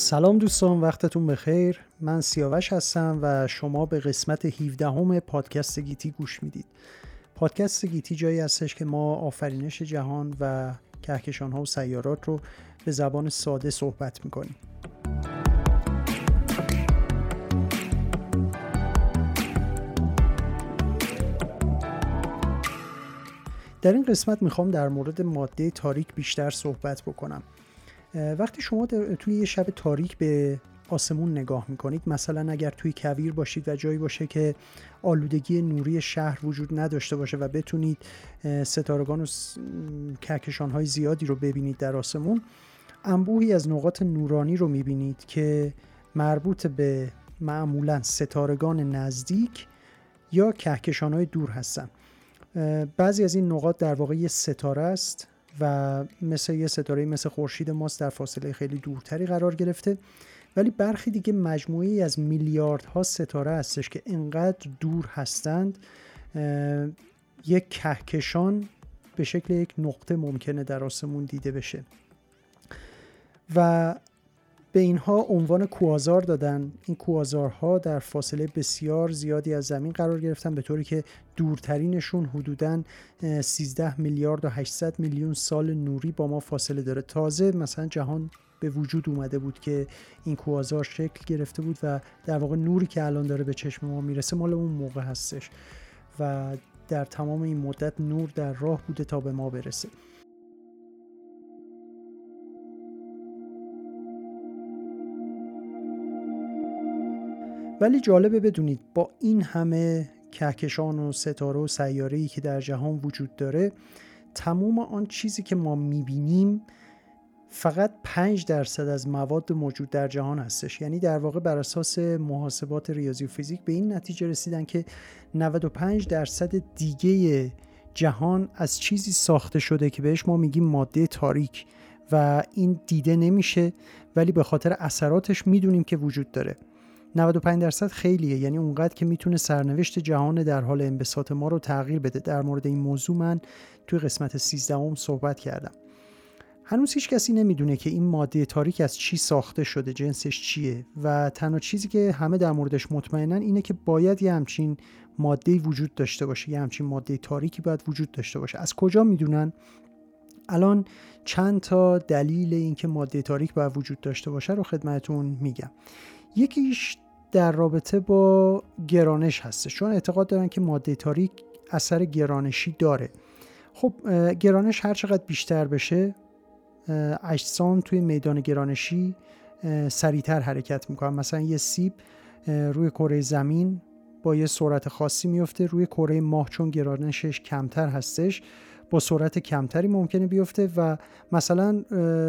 سلام دوستان وقتتون بخیر. من سیاوش هستم و شما به قسمت 17 همه پادکست گیتی گوش می‌دید. پادکست گیتی جایی هستش که ما آفرینش جهان و کهکشان ها و سیارات رو به زبان ساده صحبت می‌کنیم. در این قسمت می‌خوام در مورد ماده تاریک بیشتر صحبت بکنم. وقتی شما توی یه شب تاریک به آسمون نگاه می‌کنید مثلا اگر توی کویر باشید و جایی باشه که آلودگی نوری شهر وجود نداشته باشه و بتونید ستارگان و کهکشان های زیادی رو ببینید در آسمون انبوهی از نقاط نورانی رو می‌بینید که مربوط به معمولا ستارگان نزدیک یا کهکشان های دور هستن. بعضی از این نقاط در واقع یه ستاره است. و مثل یه ستاره مثل خورشید ماست در فاصله خیلی دورتری قرار گرفته. ولی برخی دیگه مجموعی از میلیاردها ستاره هستش که انقدر دور هستند یک کهکشان به شکل یک نقطه ممکنه در آسمون دیده بشه. و به اینها عنوان کوازار دادن. این کوازارها در فاصله بسیار زیادی از زمین قرار گرفتن به طوری که دورترینشون حدودا 13 میلیارد و 800 میلیون سال نوری با ما فاصله داره. تازه مثلا جهان به وجود اومده بود که این کوازار شکل گرفته بود و در واقع نوری که الان داره به چشم ما می‌رسه مال اون موقع هستش و در تمام این مدت نور در راه بوده تا به ما برسه. ولی جالبه بدونید با این همه کهکشان و ستاره و سیاره که در جهان وجود داره تمام آن چیزی که ما می‌بینیم فقط 5 درصد از مواد موجود در جهان هستش. یعنی در واقع بر اساس محاسبات ریاضی و فیزیک به این نتیجه رسیدن که 95 درصد دیگه جهان از چیزی ساخته شده که بهش ما میگیم ماده تاریک و این دیده نمیشه ولی به خاطر اثراتش می‌دونیم که وجود داره. 95 درصد خیلیه. یعنی اونقدر که می‌تونه سرنوشت جهان در حال انبساط ما رو تغییر بده. در مورد این موضوع من توی قسمت 13 هم صحبت کردم. هنوز هیچ کسی نمی‌دونه که این ماده تاریک از چی ساخته شده جنسش چیه. و تنها چیزی که همه در موردش مطمئنن اینه که باید یه همچین ماده وجود داشته باشه. یه همچین ماده تاریکی باید وجود داشته باشه. از کجا می‌دونن؟ الان چند تا دلیل اینکه ماده تاریک باید وجود داشته باشه رو خدمتون میگم. یکیش در رابطه با گرانش هست چون اعتقاد دارن که ماده تاریک اثر گرانشی داره. خب گرانش هر چقدر بیشتر بشه اجسام توی میدان گرانشی سریعتر حرکت می‌کنن. مثلا یه سیب روی کره زمین با یه سرعت خاصی میفته روی کره ماه چون گرانشش کمتر هستش با سرعت کمتری ممکنه بیفته و مثلا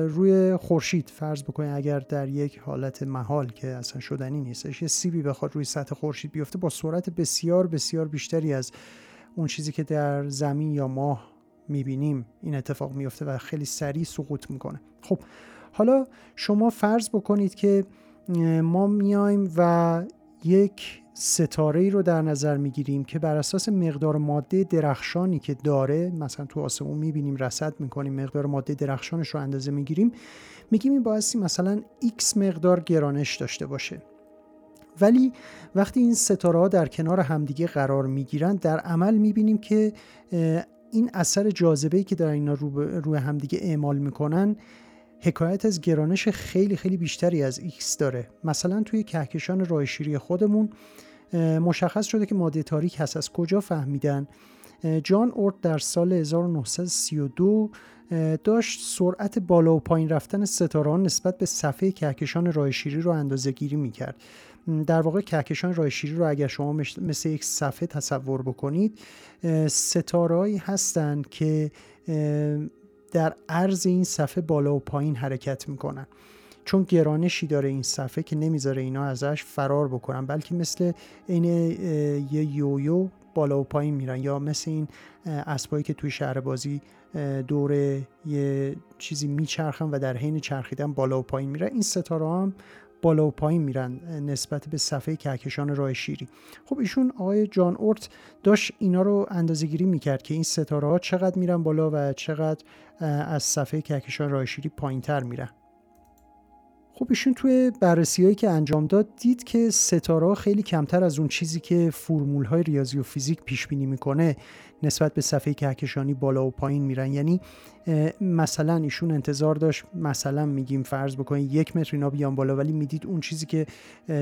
روی خورشید فرض بکنید اگر در یک حالت محال که اصلا شدنی نیستش یه سیبی بخواد روی سطح خورشید بیفته با سرعت بسیار بسیار بیشتری از اون چیزی که در زمین یا ماه می‌بینیم این اتفاق میفته و خیلی سریع سقوط می‌کنه. خب حالا شما فرض بکنید که ما میایم و یک ستاره ای رو در نظر می‌گیریم که بر اساس مقدار ماده درخشانی که داره مثلا تو آسمون می‌بینیم رصد می‌کنیم مقدار ماده درخشانش رو اندازه می‌گیریم میگیم این بایستی مثلا x مقدار گرانش داشته باشه. ولی وقتی این ستاره ها در کنار همدیگه قرار می‌گیرن در عمل می‌بینیم که این اثر جاذبه که در اینا رو روی همدیگه اعمال می‌کنن حکایت از گرانش خیلی خیلی بیشتری از X داره. مثلا توی کهکشان راه شیری خودمون مشخص شده که ماده تاریک هست. از کجا فهمیدن؟ جان اورت در سال 1932 داشت سرعت بالا و پایین رفتن ستاره نسبت به صفحه کهکشان راه شیری رو اندازه گیری می‌کرد در واقع کهکشان راه شیری رو اگر شما مثل یک صفحه تصور بکنید ستارهایی هستند که در عرض این صفحه بالا و پایین حرکت می‌کنن. چون گرانشی داره این صفحه که نمی‌ذاره اینا ازش فرار بکنن بلکه مثل این یه یویو بالا و پایین میرن یا مثل این اسبایی که توی شهر بازی دور یه چیزی میچرخن و در حین چرخیدن بالا و پایین میرن. این ستاره هم بالا و پایین میرن نسبت به صفحه کهکشان راه شیری. خب ایشون آقای جان اورت داشت اینا رو اندازه گیری می‌کرد که این ستاره ها چقدر میرن بالا و چقدر از صفحه کهکشان راه شیری پایین تر میرن. خب ایشون توی بررسی هایی که انجام داد دید که ستاره خیلی کمتر از اون چیزی که فرمول های ریاضی و فیزیک پیش بینی می‌کنه نسبت به صفحه کهکشانی بالا و پایین میرن. یعنی مثلا ایشون انتظار داشت مثلا میگیم فرض بکنید یک متر اینا بیان بالا ولی می‌دید اون چیزی که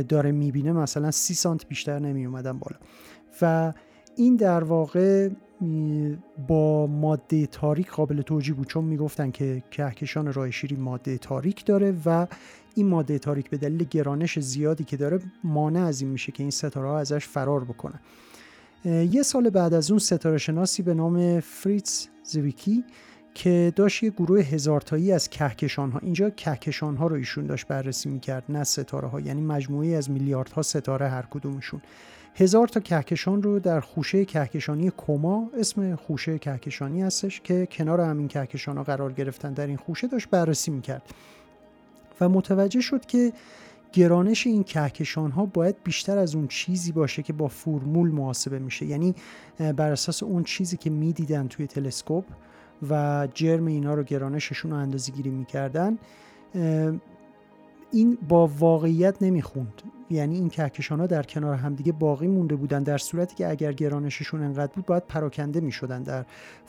داره می‌بینه مثلا سی سانت بیشتر نمیومدن بالا. و این در واقع با ماده تاریک قابل توجیه بود چون می‌گفتن که کهکشان راه شیری ماده تاریک داره و این ماده تاریک به دلیل گرانش زیادی که داره مانع از این میشه که این ستاره ها ازش فرار بکنن. یه سال بعد از اون ستاره شناسی به نام فریتز زویکی که داشت یه گروه هزارتایی از کهکشان ها اینجا کهکشان ها رو ایشون داشت بررسی می‌کرد نه ستاره ها یعنی مجموعی از میلیاردها ستاره هر کدومشون. هزار تا کهکشان رو در خوشه کهکشانی کما اسم خوشه کهکشانی هستش که کنار همین کهکشان ها قرار گرفتن در این خوشه داشت بررسی می‌کرد. و متوجه شد که گرانش این کهکشان ها باید بیشتر از اون چیزی باشه که با فرمول محاسبه میشه. یعنی بر اساس اون چیزی که می‌دیدن توی تلسکوپ و جرم اینا رو گرانششون رو اندازه گیری می‌کردن این با واقعیت نمی‌خوند. یعنی این کهکشان ها در کنار همدیگه باقی مونده بودن در صورتی که اگر گرانششون انقدر بود باید پراکنده می‌شدن در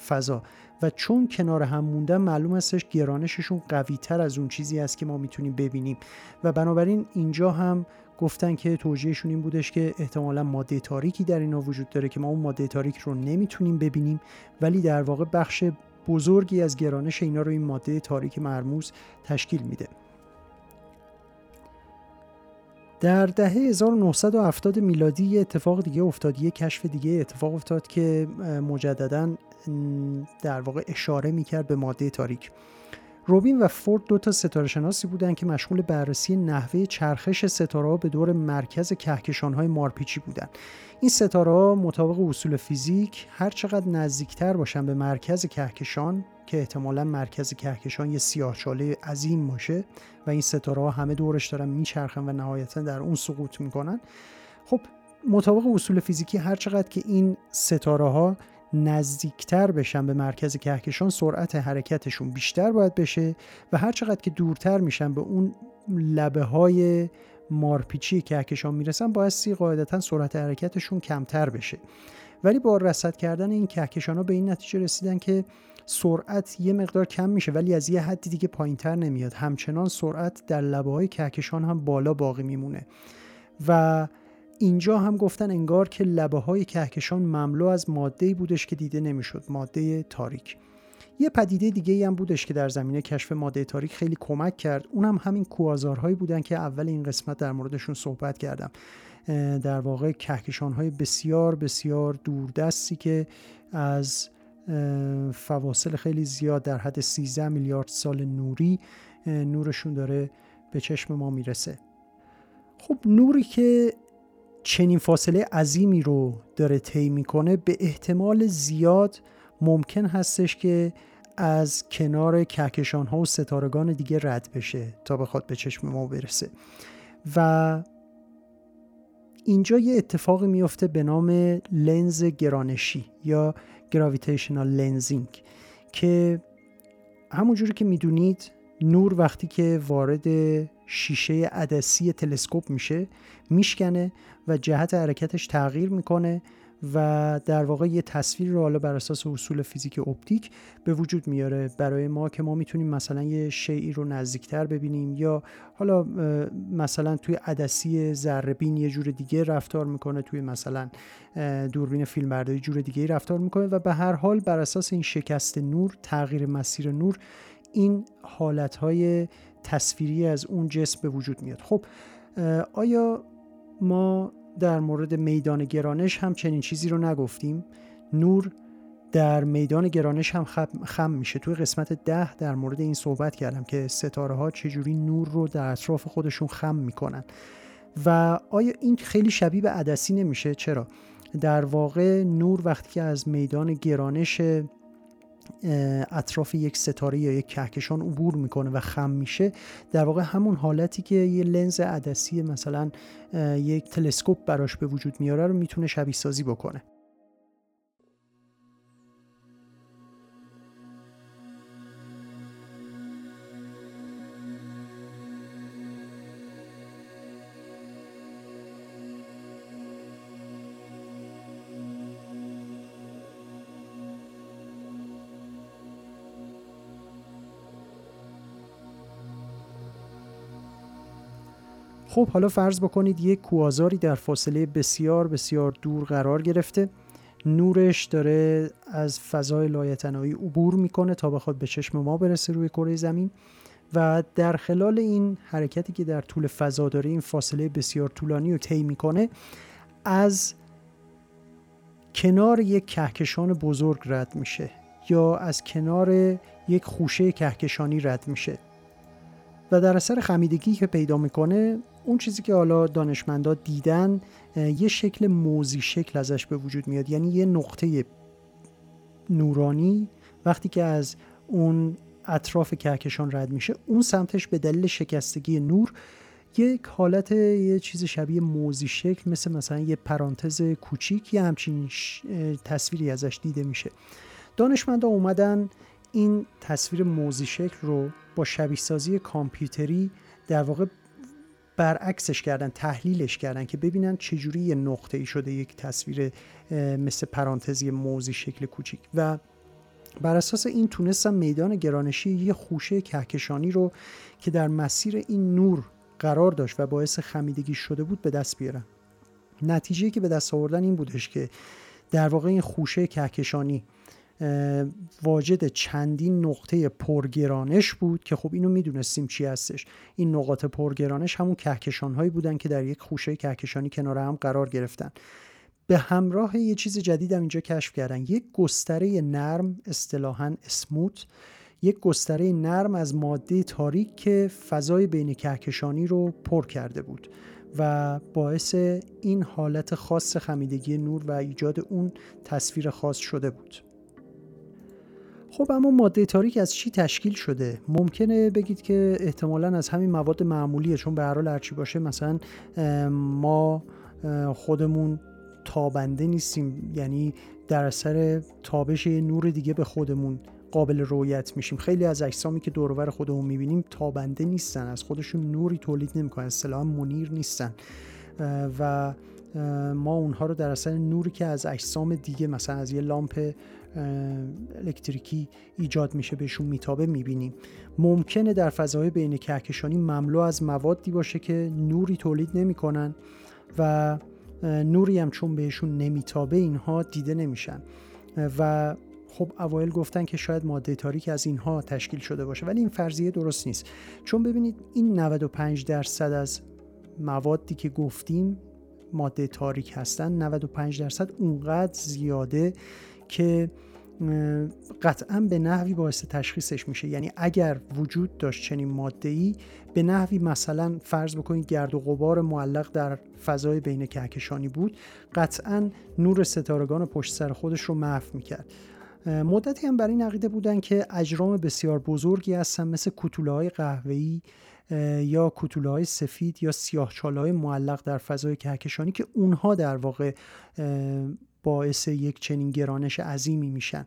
فضا. و چون کنار هم موندن معلوم استش گرانششون قوی تر از اون چیزی است که ما می‌تونیم ببینیم. و بنابراین اینجا هم گفتن که توجیهشون این بودش که احتمالا ماده تاریکی در اینا وجود داره که ما اون ماده تاریک رو نمی‌تونیم ببینیم. ولی در واقع بخش بزرگی از گرانش اینا رو این ماده تاریک مرموز تشکیل میده. در دهه 1970 میلادی یه اتفاق دیگه افتاد یه کشف دیگه اتفاق افتاد که مجددا در واقع اشاره می‌کرد به ماده تاریک. روبین و فورد دو تا ستاره شناسی بودند که مشغول بررسی نحوه چرخش ستاره به دور مرکز کهکشان های مارپیچی بودند. این ستاره ها مطابق اصول فیزیک هر چقدر نزدیکتر باشن به مرکز کهکشان که احتمالا مرکز کهکشان یه سیاهچاله عظیم باشه و این ستاره ها همه دورش دارن میچرخن و نهایتا در اون سقوط می‌کنن خب مطابق اصول فیزیکی هر چقدر که این ستاره ها نزدیکتر بشن به مرکز کهکشان سرعت حرکتشون بیشتر باید بشه و هر چقدر که دورتر میشن به اون لبه های مارپیچی کهکشان می‌رسن بایستی قاعدتا سرعت حرکتشون کمتر بشه. ولی با رصد کردن این کهکشان ها به این نتیجه رسیدن که سرعت یه مقدار کم میشه ولی از یه حدی دیگه پایینتر نمیاد. همچنان سرعت در لبه های کهکشان هم بالا باقی میمونه. و اینجا هم گفتن انگار که لبه های کهکشان مملو از ماده بودش که دیده نمی‌شد ماده تاریک. یه پدیده دیگه هم بودش که در زمینه کشف ماده تاریک خیلی کمک کرد. اونم هم همین کوازارهایی بودن که اول این قسمت در موردشون صحبت کردم. در واقع کهکشان های بسیار بسیار دوردستی که از فواصل خیلی زیاد در حد 13 میلیارد سال نوری نورشون داره به چشم ما می‌رسه. خب نوری که چنین فاصله عظیمی رو داره طی می‌کنه به احتمال زیاد ممکن هستش که از کنار کهکشان ها و ستارگان دیگه رد بشه تا بخواد به چشم ما برسه. و اینجا یه اتفاقی میفته به نام لنز گرانشی یا گراویتیشنال لنزینگ که همونجوری که می‌دونید نور وقتی که وارد شیشه عدسی تلسکوپ میشه میشکنه و جهت حرکتش تغییر می‌کنه و در واقع یه تصویر رو حالا بر اساس اصول فیزیک اپتیک به وجود میاره برای ما که ما می‌تونیم مثلا یه شیعی رو نزدیکتر ببینیم یا حالا مثلا توی عدسی ذرهبین یه جور دیگه رفتار می‌کنه توی مثلا دوربین فیلمبرداری جور دیگه رفتار می‌کنه و به هر حال بر اساس این شکست نور تغییر مسیر نور این حالتهای تصویری از اون جسم به وجود میاد. خب آیا ما در مورد میدان گرانش هم چنین چیزی رو نگفتیم؟ نور در میدان گرانش هم خم میشه. توی قسمت ده در مورد این صحبت کردم که ستاره ها چجوری نور رو در اطراف خودشون خم می‌کنن. و آیا این خیلی شبیه به عدسی نمیشه؟ چرا؟ در واقع نور وقتی که از میدان گرانش اطراف یک ستاره یا یک کهکشان عبور می‌کنه و خم میشه. در واقع همون حالتی که یه لنز عدسی مثلا یک تلسکوپ براش به وجود میاره رو می‌تونه شبیه سازی بکنه. خب حالا فرض بکنید یک کوازاری در فاصله بسیار بسیار دور قرار گرفته. نورش داره از فضای لایتنایی عبور می‌کنه تا بخواد به چشم ما برسه روی کره زمین. و در خلال این حرکتی که در طول فضا داره این فاصله بسیار طولانی رو طی می‌کنه از کنار یک کهکشان بزرگ رد میشه یا از کنار یک خوشه کهکشانی رد میشه. و در اثر خمیدگی که پیدا می‌کنه اون چیزی که حالا دانشمندا دیدن یه شکل موزی شکل ازش به وجود میاد. یعنی یه نقطه نورانی وقتی که از اون اطراف کهکشان رد میشه اون سمتش به دلیل شکستگی نور یک حالت یه چیز شبیه موزی شکل مثل مثلا یه پرانتز کوچیک یه همچین تصویری ازش دیده میشه. دانشمندا اومدن این تصویر موزی شکل رو با شبیه سازی کامپیوتری در واقع برعکسش کردن تحلیلش کردن که ببینن چجوری یه نقطه ای شده یک تصویر مثل پرانتزی موزی شکل کوچیک. و بر اساس این تونستم میدان گرانشی یه خوشه کهکشانی رو که در مسیر این نور قرار داشت و باعث خمیدگی شده بود به دست بیارن. نتیجه که به دست آوردن این بودش که در واقع این خوشه کهکشانی واجد چندین نقطه پرگرانش بود که خب اینو می‌دونستیم چی هستش. این نقاط پرگرانش همون کهکشان هایی بودن که در یک خوشه کهکشانی کنار هم قرار گرفتن. به همراه یه چیز جدید هم اینجا کشف کردن. یک گستره نرم اصطلاحا اسموت. یک گستره نرم از ماده تاریک که فضای بین کهکشانی رو پر کرده بود و باعث این حالت خاص خمیدگی نور و ایجاد اون تصویر خاص شده بود. خب اما ماده تاریک از چی تشکیل شده؟ ممکنه بگید که احتمالا از همین مواد معمولیه چون به هر حال هرچی باشه مثلا ما خودمون تابنده نیستیم. یعنی در اثر تابش نور دیگه به خودمون قابل رویت میشیم. خیلی از اجسامی که دورور خودمون می‌بینیم تابنده نیستن. از خودشون نوری تولید نمی‌کنن. اصطلاحا منیر نیستن. و ما اونها رو در اثر نوری که از اجسام دیگه مثلا از یه لامپ الکتریکی ایجاد میشه بهشون میتابه می‌بینیم. ممکنه در فضای بین کهکشانی مملو از موادی باشه که نوری تولید نمی‌کنن و نوری هم چون بهشون نمیتابه اینها دیده نمیشن. و خب اوایل گفتن که شاید ماده تاریک از اینها تشکیل شده باشه ولی این فرضیه درست نیست. چون ببینید این 95 درصد از موادی که گفتیم ماده تاریک هستن 95 درصد اونقدر زیاده که قطعا به نحوی باعث تشخیصش میشه. یعنی اگر وجود داشت چنین ماده ای به نحوی مثلا فرض بکنید گرد و غبار معلق در فضای بین کهکشانی بود قطعا نور ستارگان پشت سر خودش رو محو می‌کرد. مدتی هم برای این بودن که اجرام بسیار بزرگی هستن مثل کتوله های قهوه‌ای یا کتوله های سفید یا سیاه های معلق در فضای کهکشانی که اونها در واقع باعث یک چنین گرانش عظیمی میشن.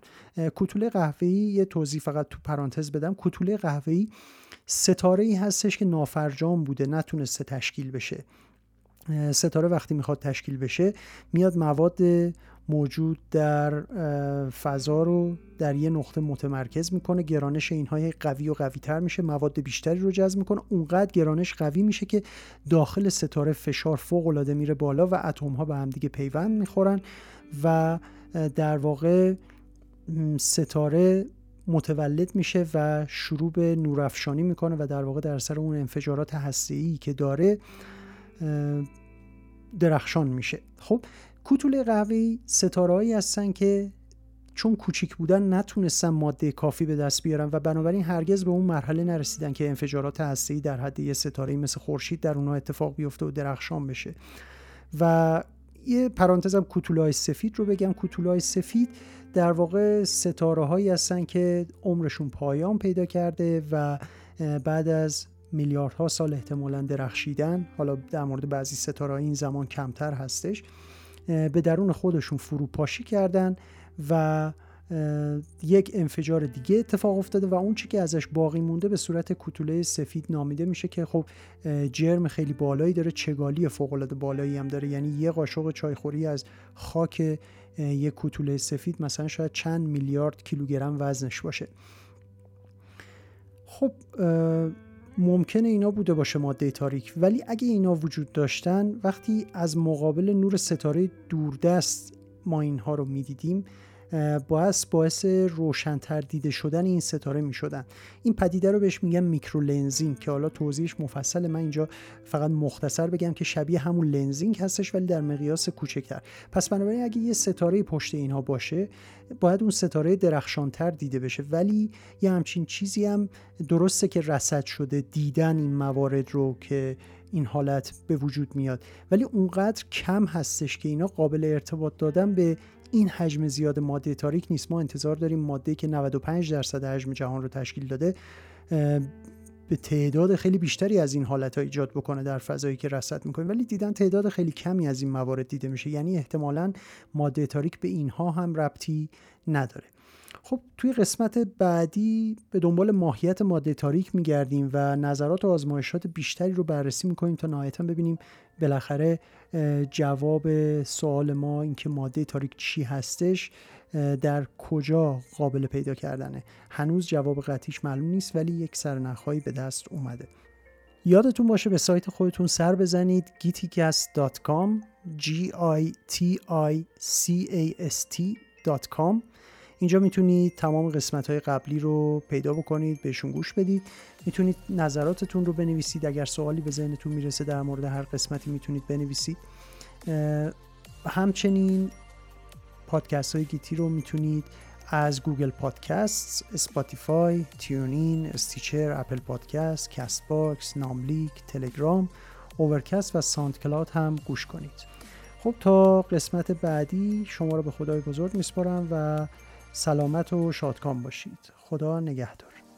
کتوله قهوه‌ای یه توضیح فقط تو پرانتز بدم. کتوله قهوه‌ای ستاره ای هستش که نافرجام بوده نتونسته تشکیل بشه. ستاره وقتی می‌خواد تشکیل بشه میاد مواد موجود در فضا رو در یه نقطه متمرکز می‌کنه. گرانش اینها قوی و قوی تر میشه. مواد بیشتری رو جذب می‌کنه. اونقدر گرانش قوی میشه که داخل ستاره فشار فوق العاده میره بالا و اتم ها به هم دیگه پیوند می‌خورن و در واقع ستاره متولد میشه و شروع به نورافشانی می‌کنه و در واقع در سر اون انفجارات هسته‌ای که داره درخشان میشه. خب کوتوله قهوه‌ای ستارهایی هستن که چون کوچیک بودن نتونستن ماده کافی به دست بیارن و بنابراین هرگز به اون مرحله نرسیدن که انفجارات هسته‌ای در حد یه ستاره مثل خورشید در اونها اتفاق بیفته و درخشان بشه. و یه پرانتزم کوتولای سفید رو بگم. کوتولای سفید در واقع ستاره هایی هستن که عمرشون پایان پیدا کرده و بعد از میلیاردها سال احتمالا درخشیدن حالا در مورد بعضی ستاره این زمان کمتر هستش. به درون خودشون فروپاشی کردن و یک انفجار دیگه اتفاق افتاده و اون چی که ازش باقی مونده به صورت کوتوله سفید نامیده میشه که خب جرم خیلی بالایی داره چگالی فوق العاده بالایی هم داره. یعنی یه قاشق چایخوری از خاک یک کوتوله سفید مثلا شاید چند میلیارد کیلوگرم وزنش باشه. خب ممکنه اینا بوده باشه ماده تاریک ولی اگه اینا وجود داشتن وقتی از مقابل نور ستاره دوردست ما اینها رو می‌دیدیم باعث باعث روشنتر دیده شدن این ستاره می شدن این پدیده رو بهش میگن میکرو لنزینگ که حالا توضیحش مفصل من اینجا فقط مختصر بگم که شبیه همون لنزینگ هستش ولی در مقیاس کوچکتر. پس بنابراین اگه یه ستاره پشت اینها باشه باید اون ستاره درخشانتر دیده بشه. ولی یه همچین چیزی هم درسته که رسد شده دیدن این موارد رو که این حالت به وجود میاد. ولی اونقدر کم هستش که اینا قابل ارتباط دادن به این حجم زیاد ماده تاریک نیست. ما انتظار داریم ماده که 95 درصد حجم جهان رو تشکیل داده به تعداد خیلی بیشتری از این حالت ها ایجاد بکنه در فضایی که رصد می‌کنیم. ولی دیدن تعداد خیلی کمی از این موارد دیده میشه. یعنی احتمالا ماده تاریک به اینها هم ربطی نداره. خب توی قسمت بعدی به دنبال ماهیت ماده تاریک میگردیم و نظرات و آزمایشات بیشتری رو بررسی می‌کنیم تا نهایتا ببینیم بالاخره جواب سوال ما اینکه ماده تاریک چی هستش در کجا قابل پیدا کردنه. هنوز جواب قطعیش معلوم نیست ولی یک سرنخهایی به دست اومده. یادتون باشه به سایت خودتون سر بزنید giticast.com g i t i c a s t.com اینجا می‌تونید تمام قسمت های قبلی رو پیدا بکنید بهشون گوش بدید. می‌تونید نظراتتون رو بنویسید. اگر سوالی به ذهنتون می‌رسه در مورد هر قسمتی می‌تونید بنویسید. همچنین پادکست های گیتی رو می‌تونید از Google Podcast، Spotify، TuneIn، Stitcher، Apple Podcast، Castbox، ناملیک، تلگرام، Overcast و SoundCloud هم گوش کنید. خب تا قسمت بعدی شما رو به خدای بزرگ میسپارم و سلامت و شادکام باشید. خدا نگهدار.